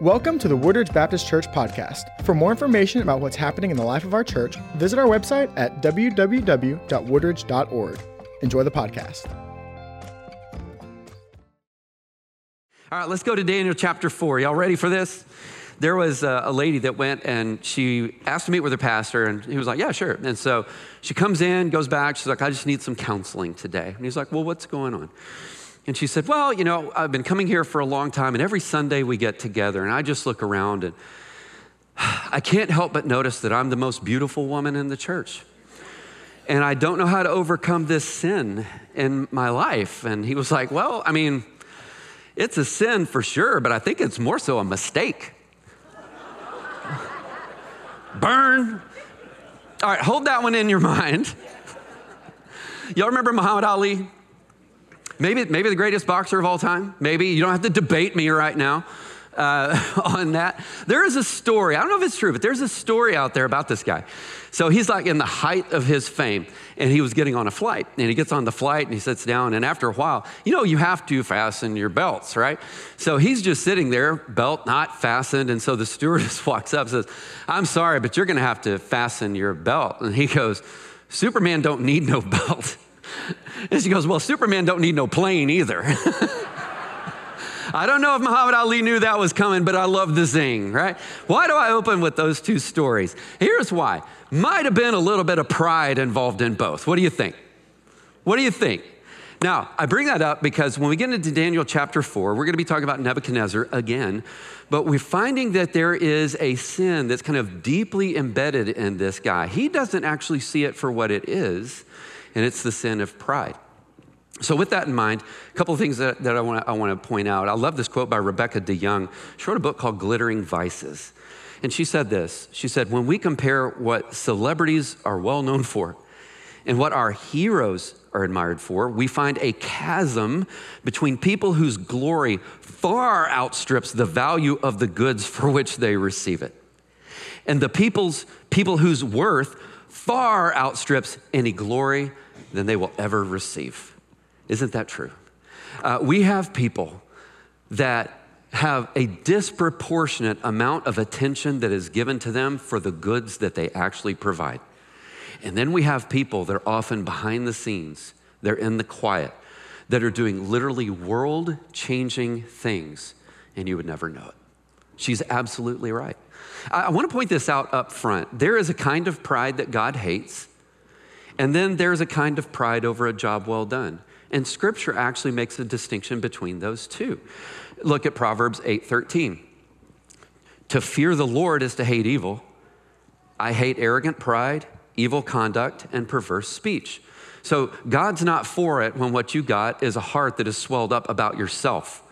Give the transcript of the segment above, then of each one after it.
Welcome to the Woodridge Baptist Church podcast. For more information about what's happening in the life of our church, visit our website at www.woodridge.org. Enjoy the podcast. All right, let's go to Daniel chapter 4. Y'all ready for this? There was a, lady that went and she asked to meet with her pastor, and he was like, Yeah, sure. And so she comes in, goes back. She's like, I just need some counseling today. And he's like, Well, what's going on? And she said, Well, you know, I've been coming here for a long time, and every Sunday we get together, and I just look around, and I can't help but notice that I'm the most beautiful woman in the church. And I don't know how to overcome this sin in my life. And he was like, Well, I mean, it's a sin for sure, but I think it's more so a mistake. Burn. All right, hold that one in your mind. Y'all remember Muhammad Ali? Maybe, maybe the greatest boxer of all time. Maybe. You don't have to debate me right now uh, on that. There is a story. I don't know if it's true, but there's a story out there about this guy. So he's like in the height of his fame, and he was getting on a flight. And he gets on the flight and he sits down, and after a while, you know, you have to fasten your belts, right? So he's just sitting there, belt not fastened. And so the stewardess walks up and says, I'm sorry, but you're going to have to fasten your belt. And he goes, Superman don't need no belt. And she goes, Well, Superman don't need no plane either. I don't know if Muhammad Ali knew that was coming, but I love the zing, right? Why do I open with those two stories? Here's why. Might have been a little bit of pride involved in both. What do you think? What do you think? Now, I bring that up because when we get into Daniel chapter 4, we're going to be talking about Nebuchadnezzar again, but we're finding that there is a sin that's kind of deeply embedded in this guy. He doesn't actually see it for what it is, and it's the sin of pride. So, with that in mind, a couple of things that, that I, want to, point out. I love this quote by Rebecca DeYoung. She wrote a book called Glittering Vices. And she said this She said, When we compare what celebrities are well known for and what our heroes are admired for, we find a chasm between people whose glory far outstrips the value of the goods for which they receive it. And the people's, people whose worth far outstrips any glory than they will ever receive. Isn't that true? Uh, we have people that have a disproportionate amount of attention that is given to them for the goods that they actually provide. And then we have people that are often behind the scenes, they're in the quiet, that are doing literally world changing things, and you would never know it. She's absolutely right. I, I want to point this out up front. There is a kind of pride that God hates, and then there's a kind of pride over a job well done. And scripture actually makes a distinction between those two. Look at Proverbs 8:13. To fear the Lord is to hate evil. I hate arrogant pride, evil conduct, and perverse speech. So God's not for it when what you got is a heart that is swelled up about yourself.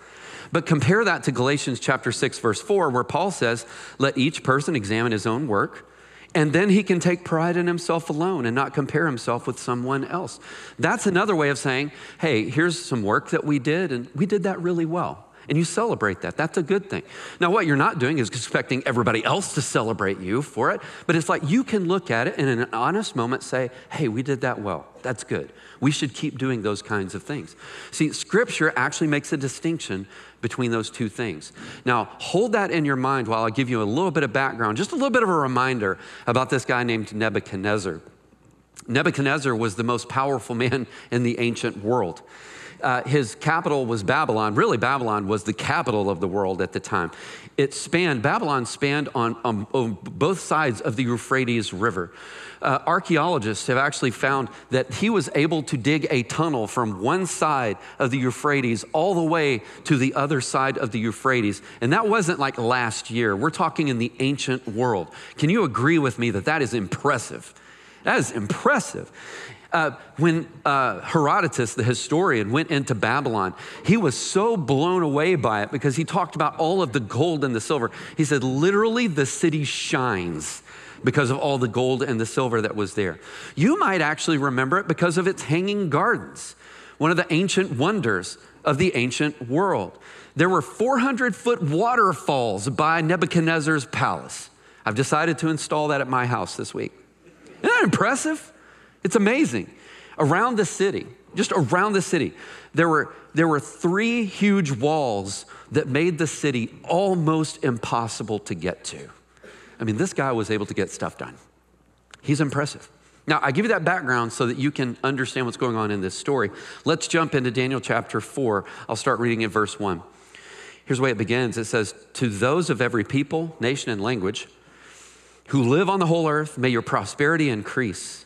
But compare that to Galatians chapter 6 verse 4 where Paul says, "Let each person examine his own work, and then he can take pride in himself alone and not compare himself with someone else." That's another way of saying, "Hey, here's some work that we did and we did that really well." And you celebrate that. That's a good thing. Now, what you're not doing is expecting everybody else to celebrate you for it, but it's like you can look at it and in an honest moment say, hey, we did that well. That's good. We should keep doing those kinds of things. See, scripture actually makes a distinction between those two things. Now, hold that in your mind while I give you a little bit of background, just a little bit of a reminder about this guy named Nebuchadnezzar. Nebuchadnezzar was the most powerful man in the ancient world. Uh, his capital was Babylon. Really, Babylon was the capital of the world at the time. It spanned, Babylon spanned on, on, on both sides of the Euphrates River. Uh, archaeologists have actually found that he was able to dig a tunnel from one side of the Euphrates all the way to the other side of the Euphrates. And that wasn't like last year. We're talking in the ancient world. Can you agree with me that that is impressive? That is impressive. Uh, when uh, Herodotus, the historian, went into Babylon, he was so blown away by it because he talked about all of the gold and the silver. He said, literally, the city shines because of all the gold and the silver that was there. You might actually remember it because of its hanging gardens, one of the ancient wonders of the ancient world. There were 400 foot waterfalls by Nebuchadnezzar's palace. I've decided to install that at my house this week. Isn't that impressive? It's amazing. Around the city, just around the city, there were, there were three huge walls that made the city almost impossible to get to. I mean, this guy was able to get stuff done. He's impressive. Now, I give you that background so that you can understand what's going on in this story. Let's jump into Daniel chapter 4. I'll start reading at verse 1. Here's the way it begins it says, To those of every people, nation, and language who live on the whole earth, may your prosperity increase.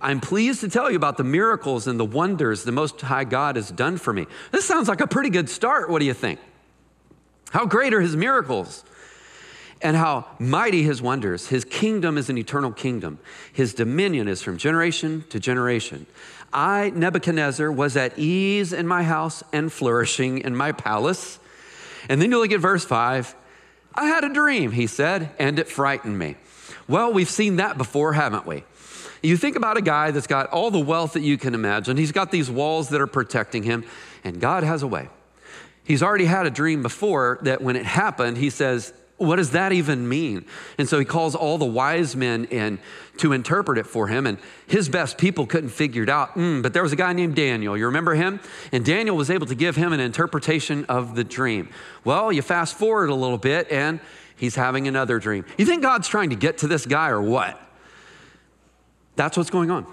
I'm pleased to tell you about the miracles and the wonders the Most High God has done for me. This sounds like a pretty good start. What do you think? How great are his miracles? and how mighty his wonders. His kingdom is an eternal kingdom, his dominion is from generation to generation. I, Nebuchadnezzar, was at ease in my house and flourishing in my palace. And then you look at verse 5. I had a dream, he said, and it frightened me. Well, we've seen that before, haven't we? You think about a guy that's got all the wealth that you can imagine. He's got these walls that are protecting him, and God has a way. He's already had a dream before that when it happened, he says, what does that even mean? And so he calls all the wise men in to interpret it for him. And his best people couldn't figure it out. Mm, but there was a guy named Daniel. You remember him? And Daniel was able to give him an interpretation of the dream. Well, you fast forward a little bit and he's having another dream. You think God's trying to get to this guy or what? That's what's going on.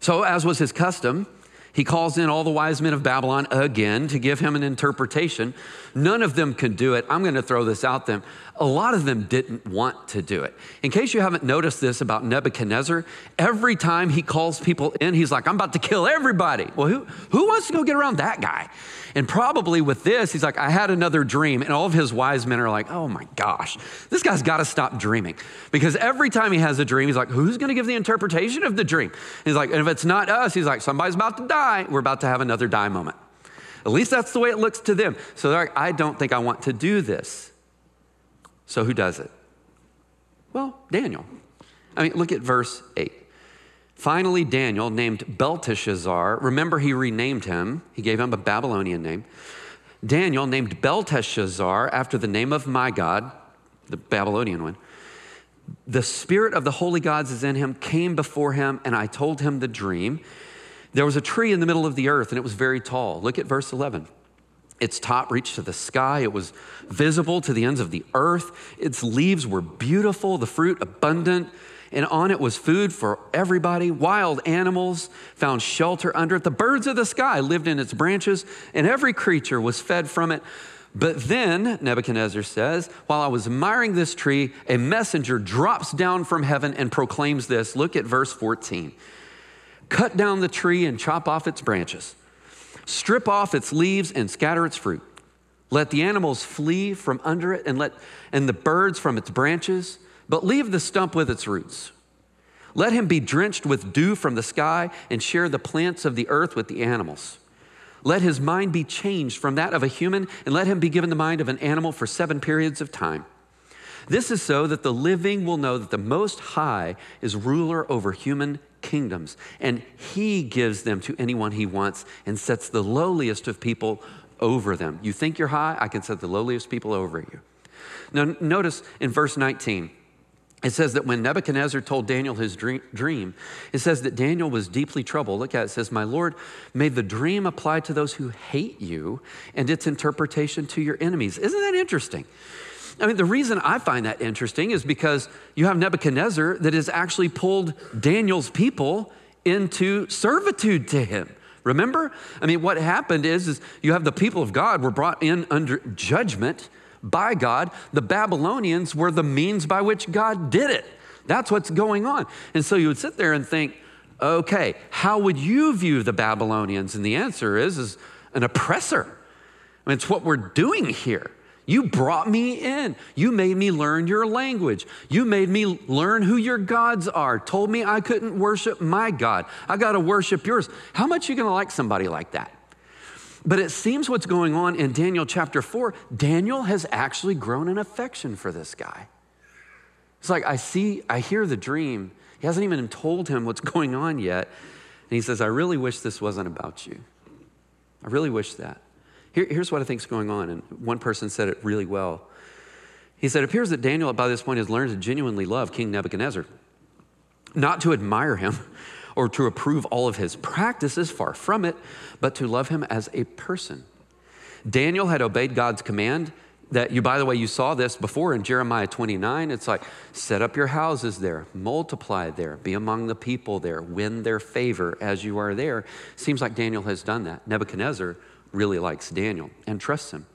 So, as was his custom, he calls in all the wise men of Babylon again to give him an interpretation. None of them can do it. I'm going to throw this out them. A lot of them didn't want to do it. In case you haven't noticed this about Nebuchadnezzar, every time he calls people in, he's like, I'm about to kill everybody. Well, who, who wants to go get around that guy? And probably with this, he's like, I had another dream. And all of his wise men are like, oh my gosh, this guy's got to stop dreaming. Because every time he has a dream, he's like, who's going to give the interpretation of the dream? He's like, and if it's not us, he's like, somebody's about to die. We're about to have another die moment. At least that's the way it looks to them. So they're like, I don't think I want to do this. So who does it? Well, Daniel. I mean, look at verse 8. Finally, Daniel, named Belteshazzar, remember he renamed him, he gave him a Babylonian name. Daniel, named Belteshazzar after the name of my God, the Babylonian one. The spirit of the holy gods is in him, came before him, and I told him the dream. There was a tree in the middle of the earth, and it was very tall. Look at verse 11. Its top reached to the sky. It was visible to the ends of the earth. Its leaves were beautiful, the fruit abundant and on it was food for everybody. Wild animals found shelter under it. The birds of the sky lived in its branches, and every creature was fed from it. But then, Nebuchadnezzar says, while I was admiring this tree, a messenger drops down from heaven and proclaims this. Look at verse 14. Cut down the tree and chop off its branches, strip off its leaves and scatter its fruit. Let the animals flee from under it and let and the birds from its branches but leave the stump with its roots. Let him be drenched with dew from the sky and share the plants of the earth with the animals. Let his mind be changed from that of a human, and let him be given the mind of an animal for seven periods of time. This is so that the living will know that the Most High is ruler over human kingdoms, and he gives them to anyone he wants and sets the lowliest of people over them. You think you're high? I can set the lowliest people over you. Now, notice in verse 19, it says that when Nebuchadnezzar told Daniel his dream, it says that Daniel was deeply troubled. Look at it. It says, My Lord, may the dream apply to those who hate you and its interpretation to your enemies. Isn't that interesting? I mean, the reason I find that interesting is because you have Nebuchadnezzar that has actually pulled Daniel's people into servitude to him. Remember? I mean, what happened is, is you have the people of God were brought in under judgment by God. The Babylonians were the means by which God did it. That's what's going on. And so you would sit there and think, okay, how would you view the Babylonians? And the answer is, is an oppressor. I mean, it's what we're doing here. You brought me in. You made me learn your language. You made me learn who your gods are. Told me I couldn't worship my God. I got to worship yours. How much you going to like somebody like that? But it seems what's going on in Daniel chapter 4, Daniel has actually grown an affection for this guy. It's like, I see, I hear the dream. He hasn't even told him what's going on yet. And he says, I really wish this wasn't about you. I really wish that. Here, here's what I think is going on. And one person said it really well. He said, It appears that Daniel, by this point, has learned to genuinely love King Nebuchadnezzar, not to admire him or to approve all of his practices, far from it, but to love him as a person. Daniel had obeyed God's command that you, by the way, you saw this before in Jeremiah 29. It's like, set up your houses there, multiply there, be among the people there, win their favor as you are there. Seems like Daniel has done that. Nebuchadnezzar really likes Daniel and trusts him.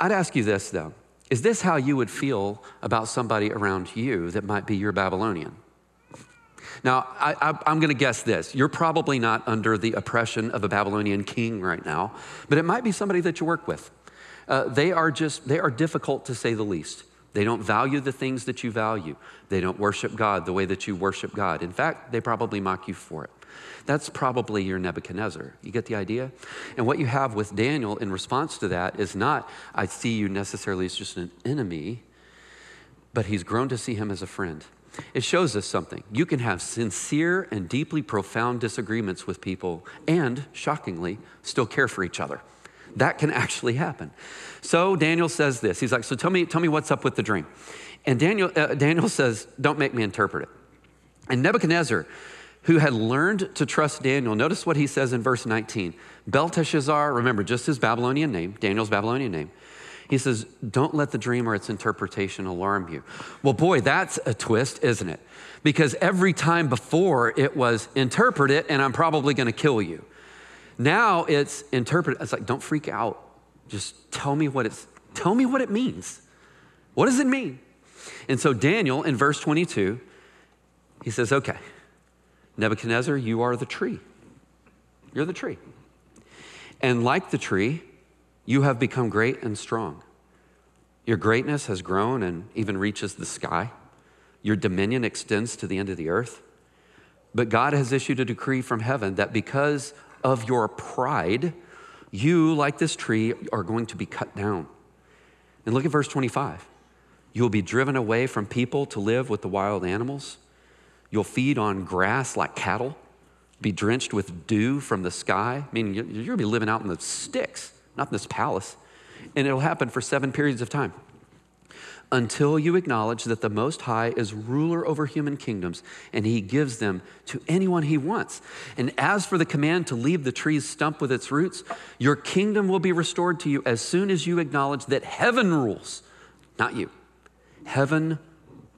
I'd ask you this, though. Is this how you would feel about somebody around you that might be your Babylonian? Now, I, am going to guess this. You're probably not under the oppression of a Babylonian king right now, but it might be somebody that you work with. Uh, they are just, they are difficult to say the least. They don't value the things that you value. They don't worship God the way that you worship God. In fact, they probably mock you for it. That's probably your Nebuchadnezzar. You get the idea? And what you have with Daniel in response to that is not, I see you necessarily as just an enemy, but he's grown to see him as a friend. It shows us something. You can have sincere and deeply profound disagreements with people and, shockingly, still care for each other. That can actually happen. So Daniel says this. He's like, So tell me, tell me what's up with the dream. And Daniel, uh, Daniel says, Don't make me interpret it. And Nebuchadnezzar, who had learned to trust Daniel, notice what he says in verse 19. Belteshazzar, remember, just his Babylonian name, Daniel's Babylonian name. He says, Don't let the dream or its interpretation alarm you. Well, boy, that's a twist, isn't it? Because every time before it was interpret it and I'm probably going to kill you. Now it's interpreted. It's like, don't freak out. Just tell me what it's, tell me what it means. What does it mean? And so Daniel in verse 22, he says, okay, Nebuchadnezzar, you are the tree. You're the tree. And like the tree, you have become great and strong. Your greatness has grown and even reaches the sky. Your dominion extends to the end of the earth. But God has issued a decree from heaven that because of your pride, you, like this tree, are going to be cut down. And look at verse 25. You will be driven away from people to live with the wild animals. You'll feed on grass like cattle, be drenched with dew from the sky. I mean, you're going to be living out in the sticks not in this palace. And it'll happen for seven periods of time until you acknowledge that the Most High is ruler over human kingdoms and he gives them to anyone he wants. And as for the command to leave the tree's stump with its roots, your kingdom will be restored to you as soon as you acknowledge that heaven rules, not you. Heaven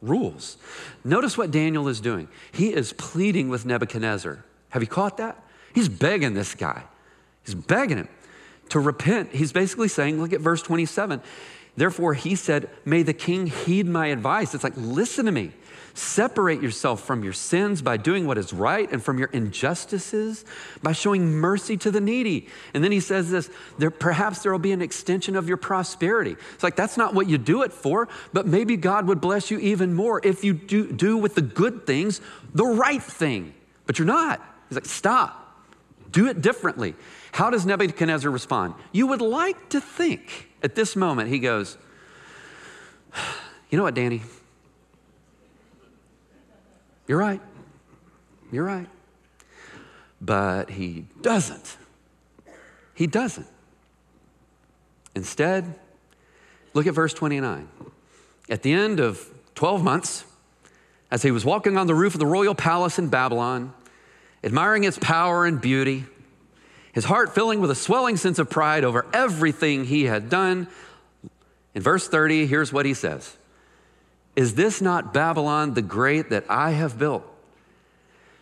rules. Notice what Daniel is doing. He is pleading with Nebuchadnezzar. Have you caught that? He's begging this guy. He's begging him to repent. He's basically saying, look at verse 27. Therefore, he said, May the king heed my advice. It's like, listen to me. Separate yourself from your sins by doing what is right and from your injustices by showing mercy to the needy. And then he says this there, perhaps there will be an extension of your prosperity. It's like, that's not what you do it for, but maybe God would bless you even more if you do, do with the good things the right thing. But you're not. He's like, stop, do it differently. How does Nebuchadnezzar respond? You would like to think at this moment, he goes, You know what, Danny? You're right. You're right. But he doesn't. He doesn't. Instead, look at verse 29. At the end of 12 months, as he was walking on the roof of the royal palace in Babylon, admiring its power and beauty, his heart filling with a swelling sense of pride over everything he had done. In verse 30, here's what he says Is this not Babylon the Great that I have built?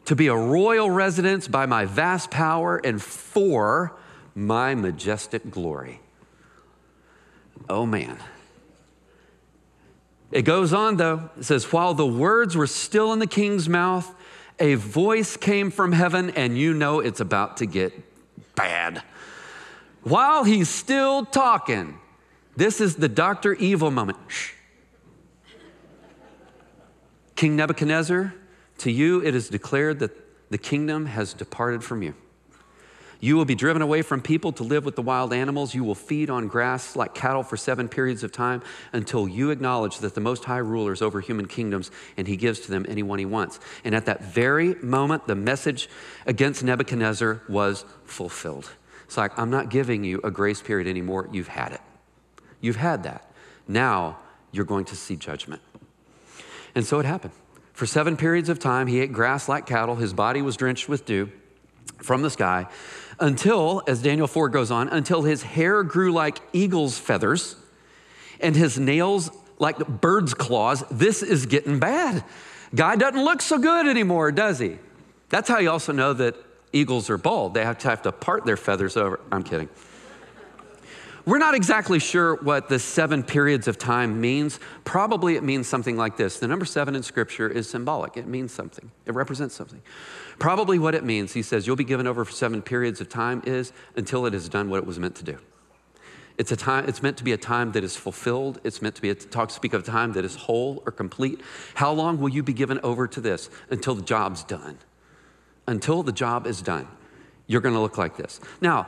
To be a royal residence by my vast power and for my majestic glory. Oh man. It goes on though. It says, While the words were still in the king's mouth, a voice came from heaven, and you know it's about to get bad. While he's still talking, this is the Dr. Evil moment. Shh. King Nebuchadnezzar, to you it is declared that the kingdom has departed from you. You will be driven away from people to live with the wild animals. You will feed on grass like cattle for seven periods of time until you acknowledge that the Most High rulers over human kingdoms and he gives to them anyone he wants. And at that very moment, the message against Nebuchadnezzar was fulfilled. It's like, I'm not giving you a grace period anymore. You've had it. You've had that. Now you're going to see judgment. And so it happened. For seven periods of time, he ate grass like cattle. His body was drenched with dew from the sky until, as Daniel 4 goes on, until his hair grew like eagle's feathers and his nails like bird's claws. This is getting bad. Guy doesn't look so good anymore, does he? That's how you also know that eagles are bald. They have to have to part their feathers over. I'm kidding. We're not exactly sure what the seven periods of time means. Probably it means something like this. The number seven in Scripture is symbolic, it means something, it represents something. Probably what it means, he says, you'll be given over for seven periods of time, is until it has done what it was meant to do. It's a time, it's meant to be a time that is fulfilled. It's meant to be a talk speak of a time that is whole or complete. How long will you be given over to this? Until the job's done. Until the job is done. You're gonna look like this. Now,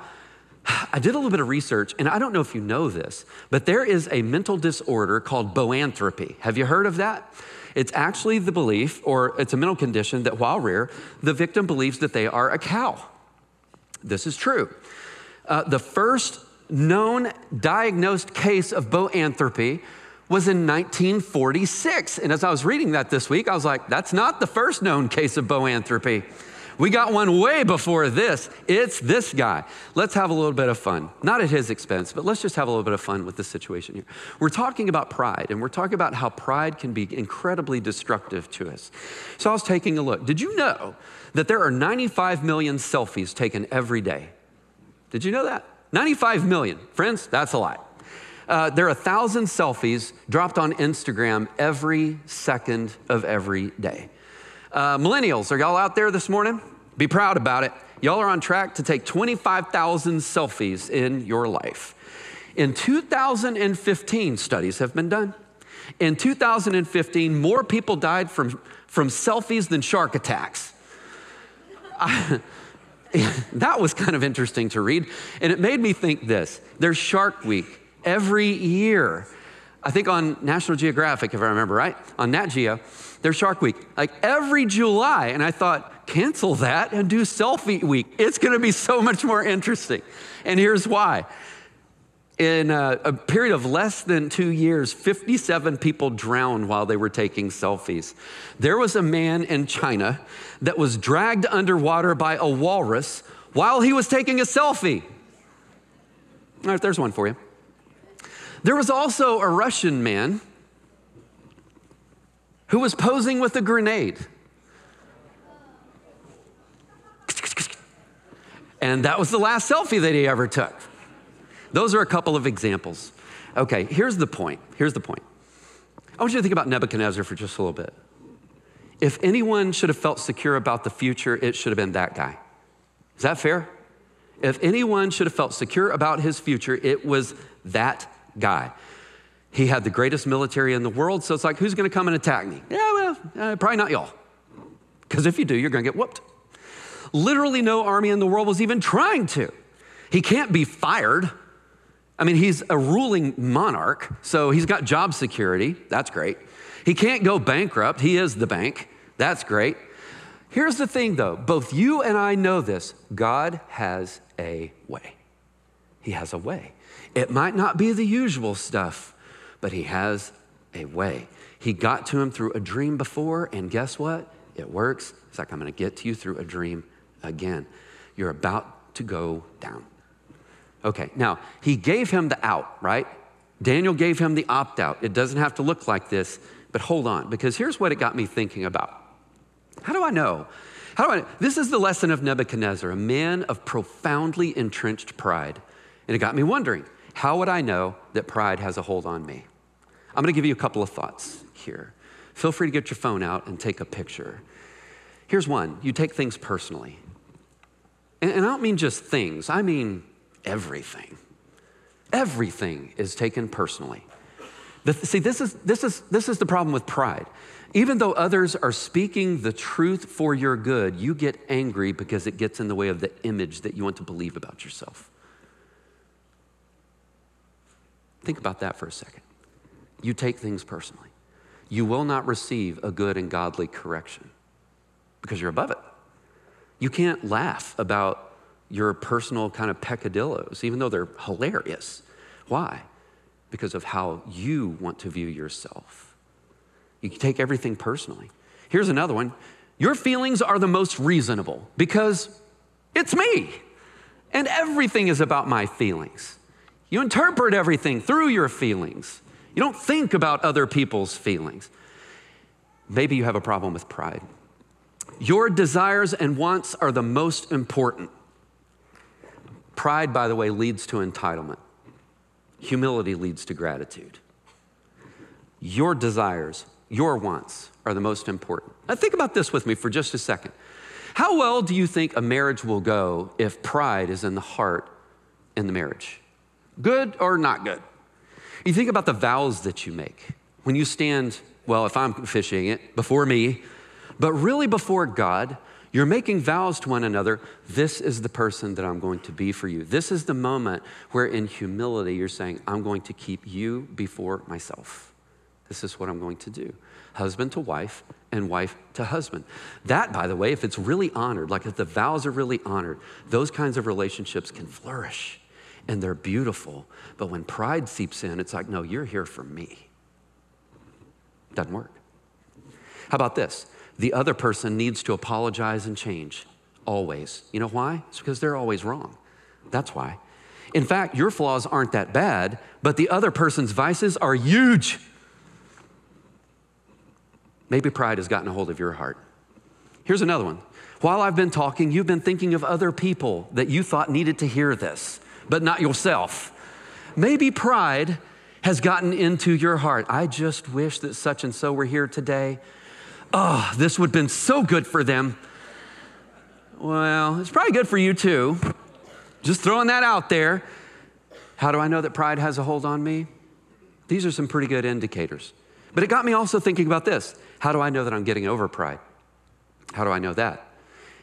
I did a little bit of research, and I don't know if you know this, but there is a mental disorder called boanthropy. Have you heard of that? It's actually the belief, or it's a mental condition, that while rare, the victim believes that they are a cow. This is true. Uh, the first known diagnosed case of boanthropy was in 1946. And as I was reading that this week, I was like, that's not the first known case of boanthropy. We got one way before this. It's this guy. Let's have a little bit of fun. Not at his expense, but let's just have a little bit of fun with the situation here. We're talking about pride, and we're talking about how pride can be incredibly destructive to us. So I was taking a look. Did you know that there are 95 million selfies taken every day? Did you know that? 95 million. Friends, that's a lot. Uh, there are a thousand selfies dropped on Instagram every second of every day. Uh, millennials, are y'all out there this morning? Be proud about it. Y'all are on track to take 25,000 selfies in your life. In 2015, studies have been done. In 2015, more people died from, from selfies than shark attacks. I, that was kind of interesting to read. And it made me think this there's Shark Week every year. I think on National Geographic, if I remember right, on Nat Geo, there's Shark Week, like every July. And I thought, cancel that and do Selfie Week. It's gonna be so much more interesting. And here's why. In a, a, period of less than two years, 57 people drowned while they were taking selfies. There was a man in China that was dragged underwater by a walrus while he was taking a selfie. All right, there's one for you. There was also a Russian man who was posing with a grenade. And that was the last selfie that he ever took. Those are a couple of examples. Okay, here's the point. Here's the point. I want you to think about Nebuchadnezzar for just a little bit. If anyone should have felt secure about the future, it should have been that guy. Is that fair? If anyone should have felt secure about his future, it was that guy. He had the greatest military in the world, so it's like, who's gonna come and attack me? Yeah, well, uh, probably not y'all. Because if you do, you're gonna get whooped. Literally, no army in the world was even trying to. He can't be fired. I mean, he's a ruling monarch, so he's got job security. That's great. He can't go bankrupt. He is the bank. That's great. Here's the thing, though both you and I know this God has a way. He has a way. It might not be the usual stuff, but He has a way. He got to him through a dream before, and guess what? It works. It's like, I'm going to get to you through a dream again. You're about to go down. Okay, now, he gave him the out, right? Daniel gave him the opt out. It doesn't have to look like this, but hold on, because here's what it got me thinking about. How do I know? How do I? This is the lesson of Nebuchadnezzar, a man of profoundly entrenched pride. And it got me wondering how would I know that pride has a hold on me? I'm going to give you a couple of thoughts here. Feel free to get your phone out and take a picture. Here's one you take things personally. And, I don't mean just things, I mean everything. Everything is taken personally. See, this is, this, is, this is the problem with pride. Even though others are speaking the truth for your good, you get angry because it gets in the way of the image that you want to believe about yourself. Think about that for a second. You take things personally. You will not receive a good and godly correction because you're above it. You can't laugh about your personal kind of peccadillos, even though they're hilarious. Why? Because of how you want to view yourself. You can take everything personally. Here's another one Your feelings are the most reasonable because it's me, and everything is about my feelings. You interpret everything through your feelings. You don't think about other people's feelings. Maybe you have a problem with pride. Your desires and wants are the most important. Pride, by the way, leads to entitlement. Humility leads to gratitude. Your desires, your wants are the most important. Now, think about this with me for just a second. How well do you think a marriage will go if pride is in the heart in the marriage? Good or not good? You think about the vows that you make. When you stand, well, if I'm fishing it, before me, but really before God, you're making vows to one another. This is the person that I'm going to be for you. This is the moment where, in humility, you're saying, I'm going to keep you before myself. This is what I'm going to do. Husband to wife and wife to husband. That, by the way, if it's really honored, like if the vows are really honored, those kinds of relationships can flourish and they're beautiful. But when pride seeps in, it's like, no, you're here for me. Doesn't work. How about this? The other person needs to apologize and change, always. You know why? It's because they're always wrong. That's why. In fact, your flaws aren't that bad, but the other person's vices are huge. Maybe pride has gotten a hold of your heart. Here's another one. While I've been talking, you've been thinking of other people that you thought needed to hear this, but not yourself. Maybe pride has gotten into your heart. I just wish that such and so were here today oh, this would have been so good for them. Well, it's probably good for you too. Just throwing that out there. How do I know that pride has a hold on me? These are some pretty good indicators. But it got me also thinking about this How do I know that I'm getting over pride? How do I know that?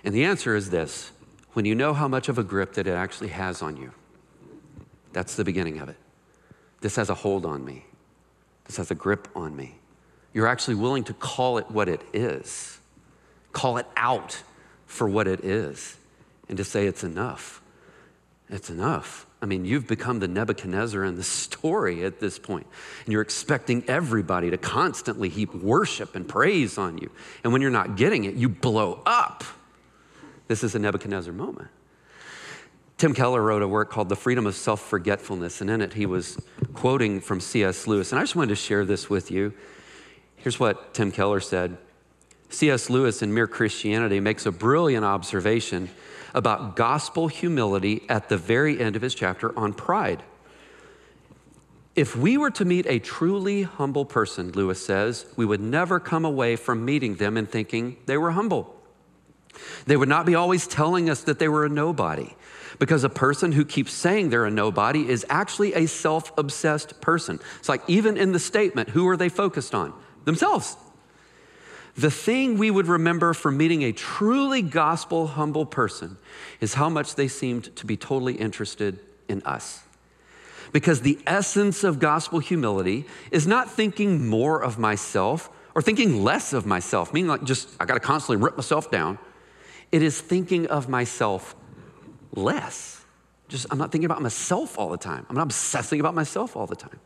And the answer is this when you know how much of a grip that it actually has on you, that's the beginning of it. This has a hold on me, this has a grip on me you're actually willing to call it what it is, call it out for what it is, and to say it's enough. It's enough. I mean, you've become the Nebuchadnezzar in the story at this point, and you're expecting everybody to constantly heap worship and praise on you. And when you're not getting it, you blow up. This is a Nebuchadnezzar moment. Tim Keller wrote a work called The Freedom of Self Forgetfulness, and in it he was quoting from C.S. Lewis. And I just wanted to share this with you Here's what Tim Keller said C.S. Lewis in Mere Christianity makes a brilliant observation about gospel humility at the very end of his chapter on pride. If we were to meet a truly humble person, Lewis says, we would never come away from meeting them and thinking they were humble. They would not be always telling us that they were a nobody, because a person who keeps saying they're a nobody is actually a self obsessed person. It's like, even in the statement, who are they focused on? themselves. The thing we would remember from meeting a truly gospel humble person is how much they seemed to be totally interested in us. Because the essence of gospel humility is not thinking more of myself or thinking less of myself, meaning like just, I gotta constantly rip myself down. It is thinking of myself less. Just, I'm not thinking about myself all the time. I'm not obsessing about myself all the time.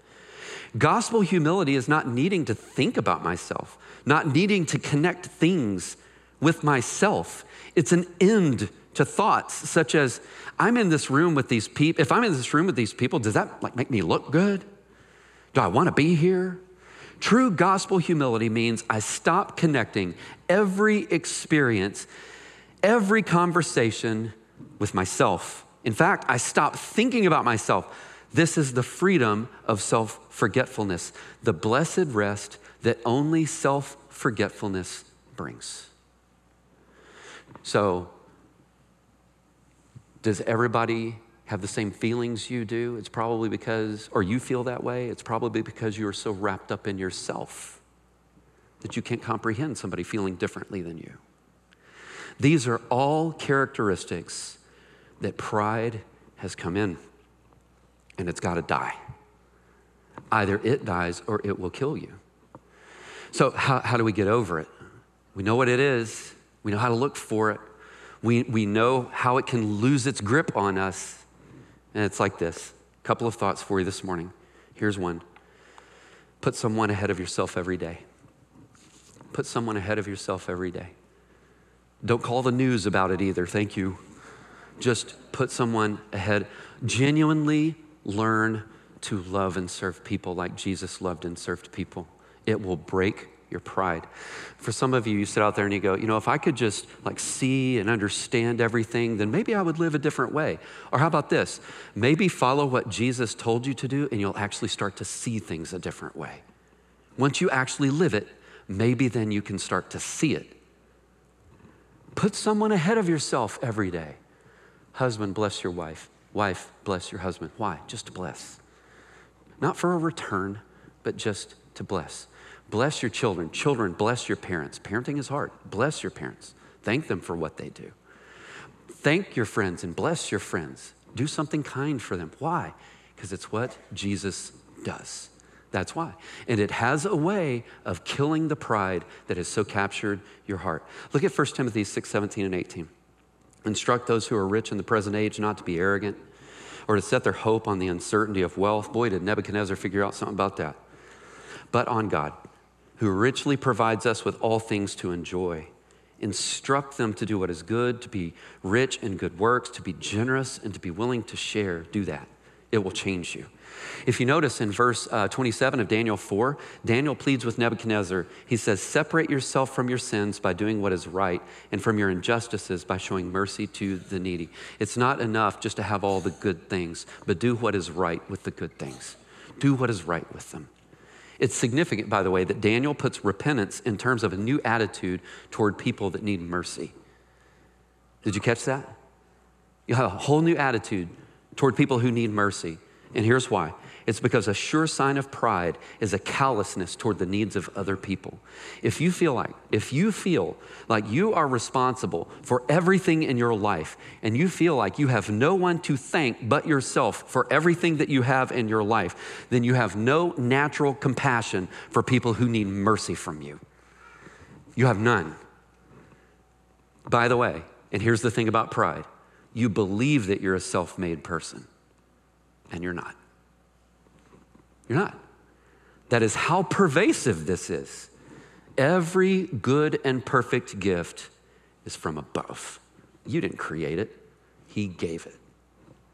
Gospel humility is not needing to think about myself, not needing to connect things with myself. It's an end to thoughts such as I'm in this room with these people. If I'm in this room with these people, does that like make me look good? Do I want to be here? True gospel humility means I stop connecting every experience, every conversation with myself. In fact, I stop thinking about myself. This is the freedom of self forgetfulness, the blessed rest that only self forgetfulness brings. So, does everybody have the same feelings you do? It's probably because, or you feel that way, it's probably because you are so wrapped up in yourself that you can't comprehend somebody feeling differently than you. These are all characteristics that pride has come in and it's got to die. Either it dies or it will kill you. So, how, how do we get over it? We know what it is, we know how to look for it, we, we know how it can lose its grip on us. And it's like this a couple of thoughts for you this morning. Here's one put someone ahead of yourself every day. put someone ahead of yourself every day. Don't call the news about it either. Thank you. Just put someone ahead. Genuinely learn to love and serve people like Jesus loved and served people. It will break your pride. For some of you, you sit out there and you go, you know, if I could just like see and understand everything, then maybe I would live a different way. Or how about this? Maybe follow what Jesus told you to do and you'll actually start to see things a different way. Once you actually live it, maybe then you can start to see it. Put someone ahead of yourself every day. Husband, bless your wife. Wife, bless your husband. Why? Just to bless. Not for a return, but just to bless. Bless your children. Children, bless your parents. Parenting is hard. Bless your parents. Thank them for what they do. Thank your friends and bless your friends. Do something kind for them. Why? Because it's what Jesus does. That's why. And it has a way of killing the pride that has so captured your heart. Look at 1 Timothy 6 17 and 18. Instruct those who are rich in the present age not to be arrogant or to set their hope on the uncertainty of wealth. Boy, did Nebuchadnezzar figure out something about that. But on God, who richly provides us with all things to enjoy. Instruct them to do what is good, to be rich in good works, to be generous, and to be willing to share. Do that. It will change you. If you notice in verse uh, 27 of Daniel 4, Daniel pleads with Nebuchadnezzar. He says, Separate yourself from your sins by doing what is right, and from your injustices by showing mercy to the needy. It's not enough just to have all the good things, but do what is right with the good things. Do what is right with them. It's significant, by the way, that Daniel puts repentance in terms of a new attitude toward people that need mercy. Did you catch that? You have a whole new attitude toward people who need mercy. And here's why it's because a sure sign of pride is a callousness toward the needs of other people. If you feel like, if you feel like you are responsible for everything in your life and you feel like you have no one to thank but yourself for everything that you have in your life, then you have no natural compassion for people who need mercy from you. You have none. By the way, and here's the thing about pride you believe that you're a self made person, and you're not. You're not. That is how pervasive this is. Every good and perfect gift is from above. You didn't create it, He gave it.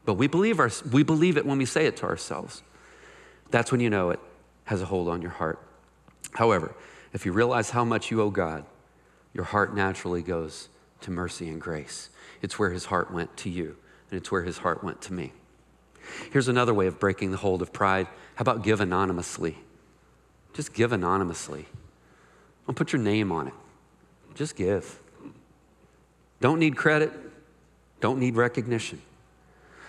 But we believe, our, we believe it when we say it to ourselves. That's when you know it has a hold on your heart. However, if you realize how much you owe God, your heart naturally goes to mercy and grace. It's where His heart went to you, and it's where His heart went to me. Here's another way of breaking the hold of pride. How about give anonymously? Just give anonymously. Don't put your name on it. Just give. Don't need credit, don't need recognition.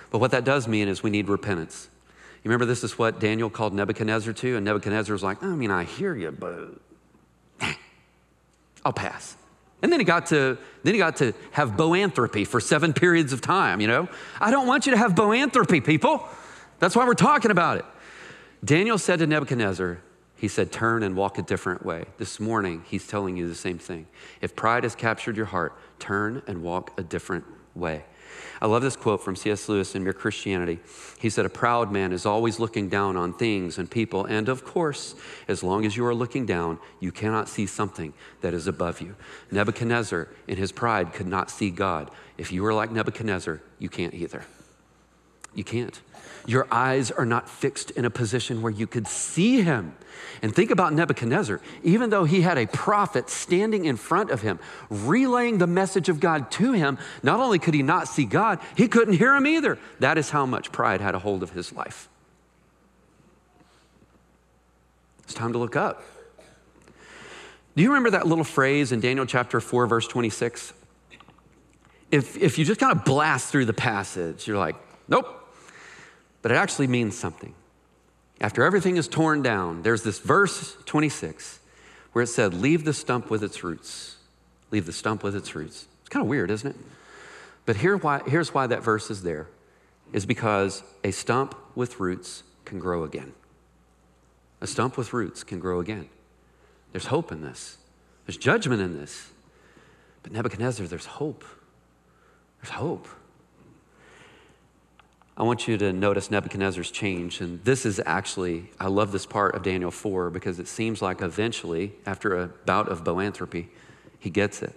But what that does mean is we need repentance. You remember this is what Daniel called Nebuchadnezzar to? And Nebuchadnezzar was like, I mean, I hear you, but I'll pass. And then he got to then he got to have boanthropy for seven periods of time, you know? I don't want you to have boanthropy, people. That's why we're talking about it. Daniel said to Nebuchadnezzar, he said, turn and walk a different way. This morning, he's telling you the same thing. If pride has captured your heart, turn and walk a different way. I love this quote from C.S. Lewis in Mere Christianity. He said, A proud man is always looking down on things and people, and of course, as long as you are looking down, you cannot see something that is above you. Nebuchadnezzar, in his pride, could not see God. If you are like Nebuchadnezzar, you can't either. You can't. Your eyes are not fixed in a position where you could see him. And think about Nebuchadnezzar. Even though he had a prophet standing in front of him, relaying the message of God to him, not only could he not see God, he couldn't hear him either. That is how much pride had a hold of his life. It's time to look up. Do you remember that little phrase in Daniel chapter 4, verse 26? If, if you just kind of blast through the passage, you're like, nope, but it actually means something. After everything is torn down, there's this verse 26 where it said, Leave the stump with its roots. Leave the stump with its roots. It's kind of weird, isn't it? But here why, here's why that verse is there is because a stump with roots can grow again. A stump with roots can grow again. There's hope in this, there's judgment in this. But Nebuchadnezzar, there's hope. There's hope. I want you to notice Nebuchadnezzar's change. And this is actually, I love this part of Daniel 4 because it seems like eventually, after a bout of boanthropy, he gets it.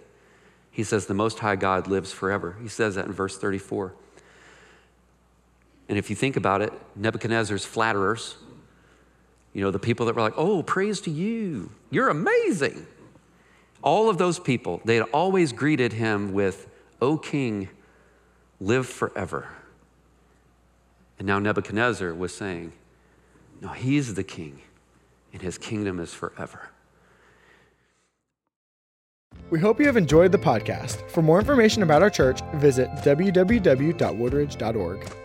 He says, The Most High God lives forever. He says that in verse 34. And if you think about it, Nebuchadnezzar's flatterers, you know, the people that were like, Oh, praise to you, you're amazing. All of those people, they had always greeted him with, O king, live forever. And now Nebuchadnezzar was saying, No, he's the king, and his kingdom is forever. We hope you have enjoyed the podcast. For more information about our church, visit www.woodridge.org.